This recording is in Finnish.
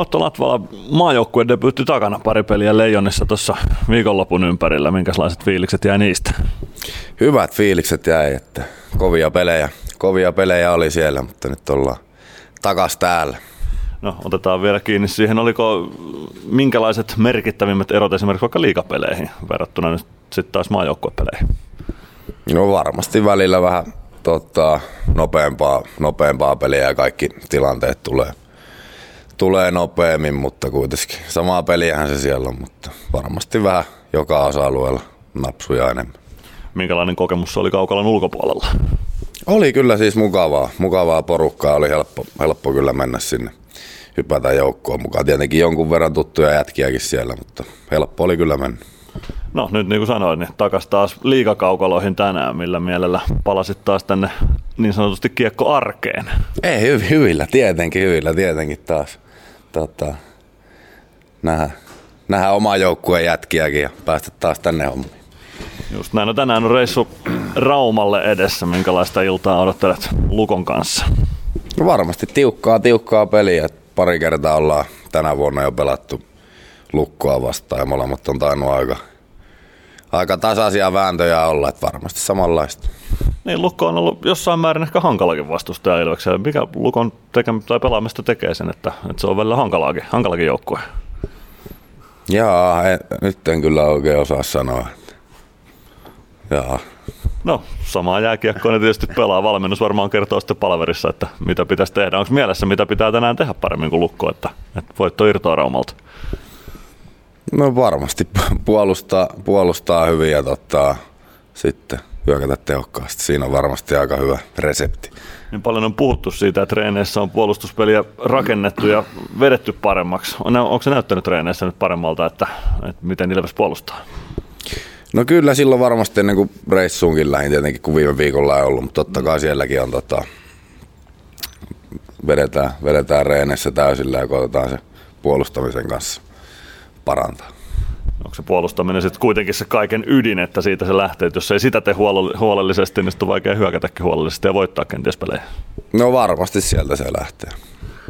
Otto Latvala maajoukkueen debyytti takana pari peliä Leijonissa tuossa viikonlopun ympärillä. Minkälaiset fiilikset jäi niistä? Hyvät fiilikset jäi, että kovia pelejä, kovia pelejä oli siellä, mutta nyt ollaan takas täällä. No otetaan vielä kiinni siihen. Oliko minkälaiset merkittävimmät erot esimerkiksi vaikka liikapeleihin verrattuna nyt sitten taas maajoukkuepeleihin? No varmasti välillä vähän tota, nopeampaa, nopeampaa peliä ja kaikki tilanteet tulee, tulee nopeammin, mutta kuitenkin samaa peliähän se siellä on, mutta varmasti vähän joka osa-alueella napsuja enemmän. Minkälainen kokemus se oli Kaukalan ulkopuolella? Oli kyllä siis mukavaa, mukavaa porukkaa, oli helppo, helppo kyllä mennä sinne hypätä joukkoon mukaan. Tietenkin jonkun verran tuttuja jätkiäkin siellä, mutta helppo oli kyllä mennä. No nyt niin kuin sanoin, niin takas taas liikakaukaloihin tänään, millä mielellä palasit taas tänne niin sanotusti kiekko arkeen. Ei, hy- hyvillä, tietenkin hyvillä, tietenkin taas. Tota, nähdä, nähdä oma joukkueen jätkiäkin ja päästä taas tänne hommiin. Just näin. No tänään on reissu Raumalle edessä. Minkälaista iltaa odottelet Lukon kanssa? No varmasti tiukkaa, tiukkaa peliä. Pari kertaa ollaan tänä vuonna jo pelattu lukkoa vastaan ja molemmat on tainnut aika, aika tasaisia vääntöjä olla, että varmasti samanlaista. Niin, Lukko on ollut jossain määrin ehkä hankalakin vastustaja Ilveksellä. Mikä Lukon tekemä, tai pelaamista tekee sen, että, että se on välillä hankalaakin, hankalakin joukkue? Jaa, en, nyt en kyllä oikein osaa sanoa. Jaa. No, samaa jääkiekkoa ne tietysti pelaa. Valmennus varmaan kertoo sitten palverissa, että mitä pitäisi tehdä. Onko mielessä, mitä pitää tänään tehdä paremmin kuin Lukko, että, että voitto irtoa Raumalta? No varmasti puolustaa, puolustaa hyvin ja tota, sitten hyökätä tehokkaasti. Siinä on varmasti aika hyvä resepti. Niin paljon on puhuttu siitä, että treeneissä on puolustuspeliä rakennettu ja vedetty paremmaksi. Onko se näyttänyt treeneissä nyt paremmalta, että, että miten Ilves puolustaa? No kyllä silloin varmasti ennen kuin reissuunkin lähin tietenkin, kun viime viikolla ei ollut, mutta totta kai sielläkin on tota, vedetään, vedetään reeneissä täysillä ja koetetaan se puolustamisen kanssa parantaa. Onko se puolustaminen sitten kuitenkin se kaiken ydin, että siitä se lähtee, että jos ei sitä tee huolellisesti, niin sitten on vaikea hyökätäkin huolellisesti ja voittaa kenties pelejä? No varmasti sieltä se lähtee.